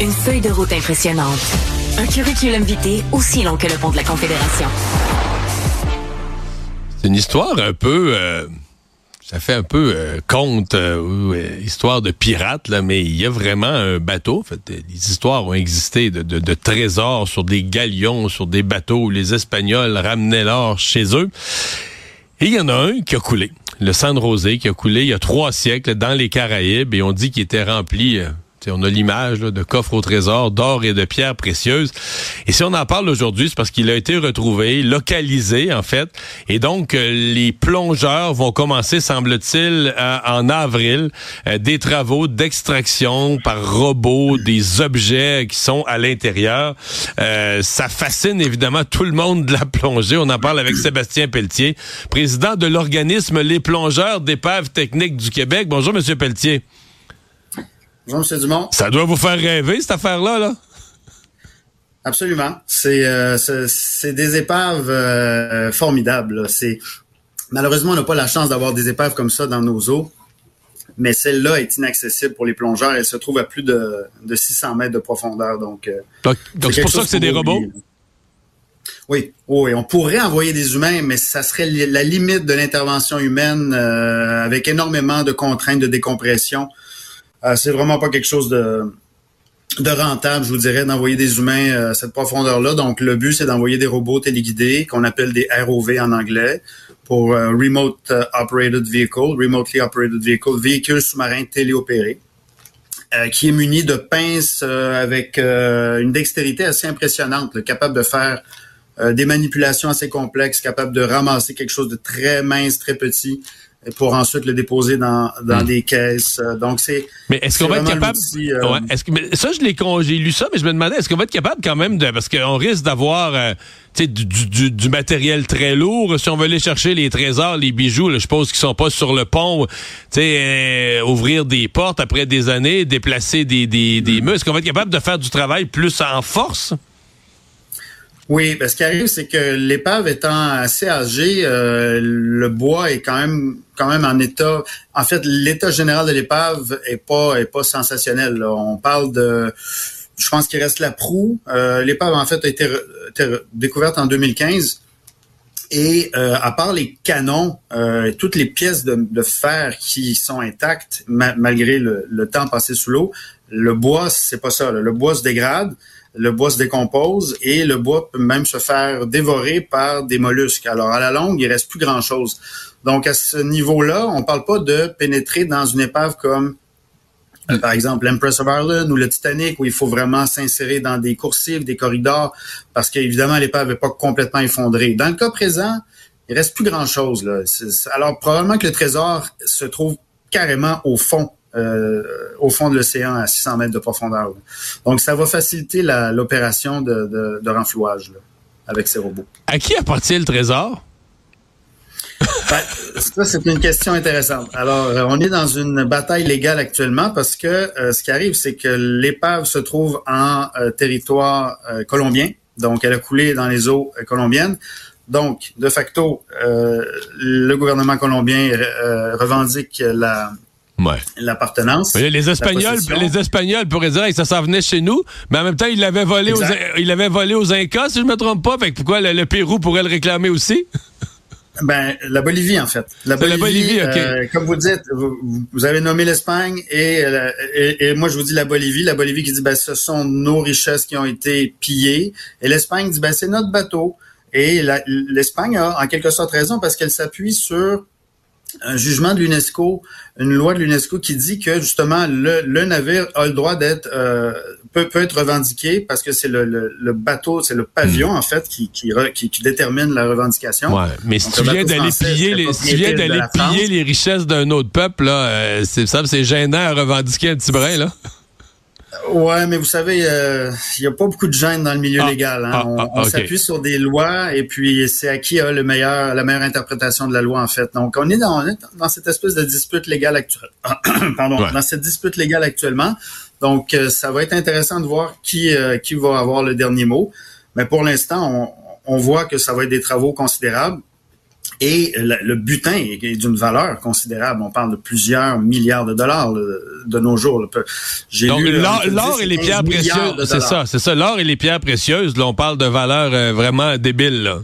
Une feuille de route impressionnante. Un curriculum vitae aussi long que le pont de la Confédération. C'est une histoire un peu... euh, ça fait un peu euh, conte, euh, ou, histoire de pirate, là, mais il y a vraiment un bateau. En fait, les histoires ont existé de- de trésors sur des galions, sur des bateaux où les Espagnols ramenaient l'or chez eux. Et il y en a un qui a coulé. Le San Rosé qui a coulé il y a trois siècles dans les Caraïbes et on dit qu'il était rempli. On a l'image de coffres au trésor d'or et de pierres précieuses. Et si on en parle aujourd'hui, c'est parce qu'il a été retrouvé, localisé en fait. Et donc, euh, les plongeurs vont commencer, semble-t-il, en avril, euh, des travaux d'extraction par robot des objets qui sont à l'intérieur. Euh, ça fascine évidemment tout le monde de la plongée. On en parle avec Sébastien Pelletier, président de l'organisme Les Plongeurs d'épaves techniques du Québec. Bonjour, Monsieur Pelletier. Bonjour, M. Dumont. Ça doit vous faire rêver, cette affaire-là, là? Absolument. C'est euh, des épaves euh, formidables. là. C'est malheureusement on n'a pas la chance d'avoir des épaves comme ça dans nos eaux, mais celle-là est inaccessible pour les plongeurs. Elle se trouve à plus de, de 600 mètres de profondeur. Donc, euh, c'est pour ça que c'est des robots? oublier. Oui, oui, on pourrait envoyer des humains, mais ça serait la limite de l'intervention humaine euh, avec énormément de contraintes de décompression. Euh, c'est vraiment pas quelque chose de, de rentable, je vous dirais, d'envoyer des humains euh, à cette profondeur-là. Donc, le but, c'est d'envoyer des robots téléguidés qu'on appelle des ROV en anglais pour euh, Remote euh, Operated Vehicle, Remotely Operated Vehicle, véhicule sous-marin téléopéré, euh, qui est muni de pinces avec une dextérité assez impressionnante, capable de faire des manipulations assez complexes, capable de ramasser quelque chose de très mince, très petit, et pour ensuite le déposer dans, dans Hmm. des caisses. Euh, Donc, c'est Mais est-ce qu'on va être capable euh, Ouais, est-ce que mais ça je l'ai j'ai lu ça mais je me demandais est-ce qu'on va être capable quand même de parce qu'on risque d'avoir euh, du, du, matériel très lourd si on veut aller chercher les trésors les bijoux là, je suppose qu'ils sont pas sur le pont euh, ouvrir des portes après des années déplacer des des, des murs est-ce qu'on va être capable de faire du travail plus en force? Oui, ben, ce qui arrive, c'est que l'épave étant assez âgée, euh, le bois est quand même quand même en état. En fait, l'état général de l'épave est pas est pas sensationnel. là. On parle de, je pense qu'il reste la proue. Euh, l'épave en fait a été, découverte en 2015. Et euh, à part les canons, euh, toutes les pièces de, de fer qui sont intactes ma- malgré le, le temps passé sous l'eau, le bois c'est pas ça. là. Le bois se dégrade le bois se décompose et le bois peut même se faire dévorer par des mollusques. Alors, à la longue, il reste plus grand-chose. Donc, à ce niveau-là, on parle pas de pénétrer dans une épave comme, euh, par exemple, l'Empress of Ireland ou le Titanic, où il faut vraiment s'insérer dans des coursives, des corridors, parce qu'évidemment, l'épave n'est pas complètement effondrée. Dans le cas présent, il reste plus grand-chose. Alors, probablement que le trésor se trouve carrément au fond au fond de l'océan à 600 mètres de profondeur. là. Donc, ça va faciliter l'opération de, de, de renflouage là, avec ces robots. à qui appartient le trésor? Ben, ça, c'est une question intéressante. Alors, euh, on est dans une bataille légale actuellement parce que euh, ce qui arrive, c'est que l'épave se trouve en euh, territoire euh, colombien. Donc, elle a coulé dans les eaux euh, colombiennes. Donc, de facto, euh, le gouvernement colombien euh, revendique la ouais l'appartenance. Les Espagnols, les Espagnols pourraient dire que ça s'en venait chez nous, mais en même temps, ils l'avaient volé, aux, Exact. ils l'avaient volé aux Incas, si je me trompe pas. Fait que pourquoi le, le Pérou pourrait le réclamer aussi? Ben, la Bolivie, en fait. La Bolivie, euh, comme vous dites, vous, vous avez nommé l'Espagne et, euh, et, et moi, je vous dis la Bolivie. La Bolivie qui dit, ben, ce sont nos richesses qui ont été pillées. Et l'Espagne dit, ben, c'est notre bateau. Et l'Espagne a en quelque sorte raison parce qu'elle s'appuie sur un jugement de l'UNESCO, une loi de l'UNESCO qui dit que justement le, le navire a le droit d'être euh, peut, peut être revendiqué parce que c'est le, le, le bateau, c'est le pavillon en fait qui, qui, re- qui, qui détermine la revendication. Ouais, mais si Donc, tu le viens d'aller piller les, si tu viens d'aller piller les richesses d'un autre peuple, là, euh, c'est ça, c'est gênant à revendiquer un petit brin, là. Ouais, mais vous savez, euh, il y a pas beaucoup de gêne dans le milieu Ah, légal. Hein. ah, on ah, on s'appuie sur des lois et puis c'est à qui a le meilleur, la meilleure interprétation de la loi en fait. Donc on est dans, on est dans cette espèce de dispute légale actuelle. Pardon, Ouais. dans cette dispute légale actuellement. Donc euh, ça va être intéressant de voir qui euh, qui va avoir le dernier mot. Mais pour l'instant, on, on voit que ça va être des travaux considérables. Et le, butin est, d'une valeur considérable. On parle de plusieurs milliards de dollars de nos jours. J'ai Donc l'or et les pierres précieuses, c'est ça, c'est ça. L'or et les pierres précieuses, là, on parle de valeurs euh, vraiment débiles. Là.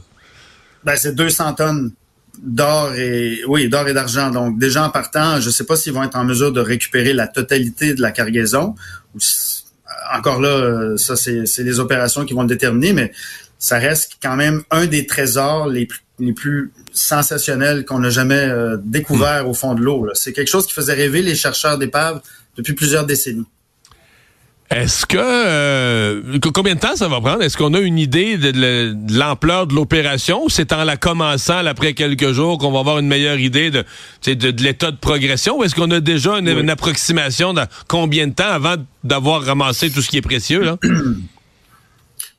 Ben, c'est 200 tonnes d'or et oui d'or et d'argent. Donc déjà en partant, je ne sais pas s'ils vont être en mesure de récupérer la totalité de la cargaison. Encore là, ça c'est les opérations qui vont le déterminer, mais ça reste quand même un des trésors les plus, les plus sensationnels qu'on a jamais euh, découvert au fond de l'eau. C'est quelque chose qui faisait rêver les chercheurs d'épaves depuis plusieurs décennies. Est-ce que euh, combien de temps ça va prendre? Est-ce qu'on a une idée de, l'ampleur de l'opération ou c'est en la commençant après quelques jours qu'on va avoir une meilleure idée de de, l'état de progression ou est-ce qu'on a déjà une, approximation de combien de temps avant d'avoir ramassé tout ce qui est précieux là?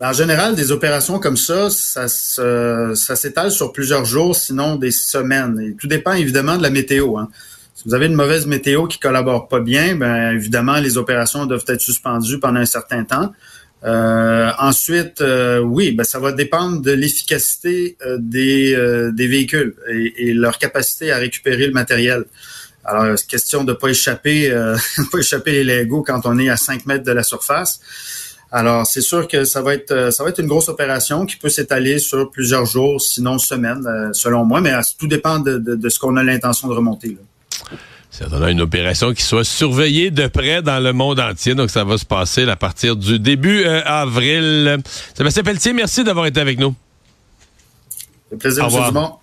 En général, des opérations comme ça, ça, ça s'étale sur plusieurs jours, sinon des semaines. Et tout dépend évidemment de la météo. Hein. Si vous avez une mauvaise météo qui collabore pas bien, ben évidemment, les opérations doivent être suspendues pendant un certain temps. Euh, ensuite, euh, oui, ben, ça va dépendre de l'efficacité euh, des, des véhicules et, leur capacité à récupérer le matériel. Alors, c'est question de pas échapper, pas échapper les Legos quand on est à 5 mètres de la surface. Alors, c'est sûr que ça va être euh, ça va être une grosse opération qui peut s'étaler sur plusieurs jours, sinon semaines, euh, selon moi, mais tout dépend de, ce qu'on a l'intention de remonter. C'est une opération qui soit surveillée de près dans le monde entier. Donc, ça va se passer à partir du début euh, avril. Sébastien Pelletier, merci d'avoir été avec nous. Le plaisir, M. Dumont.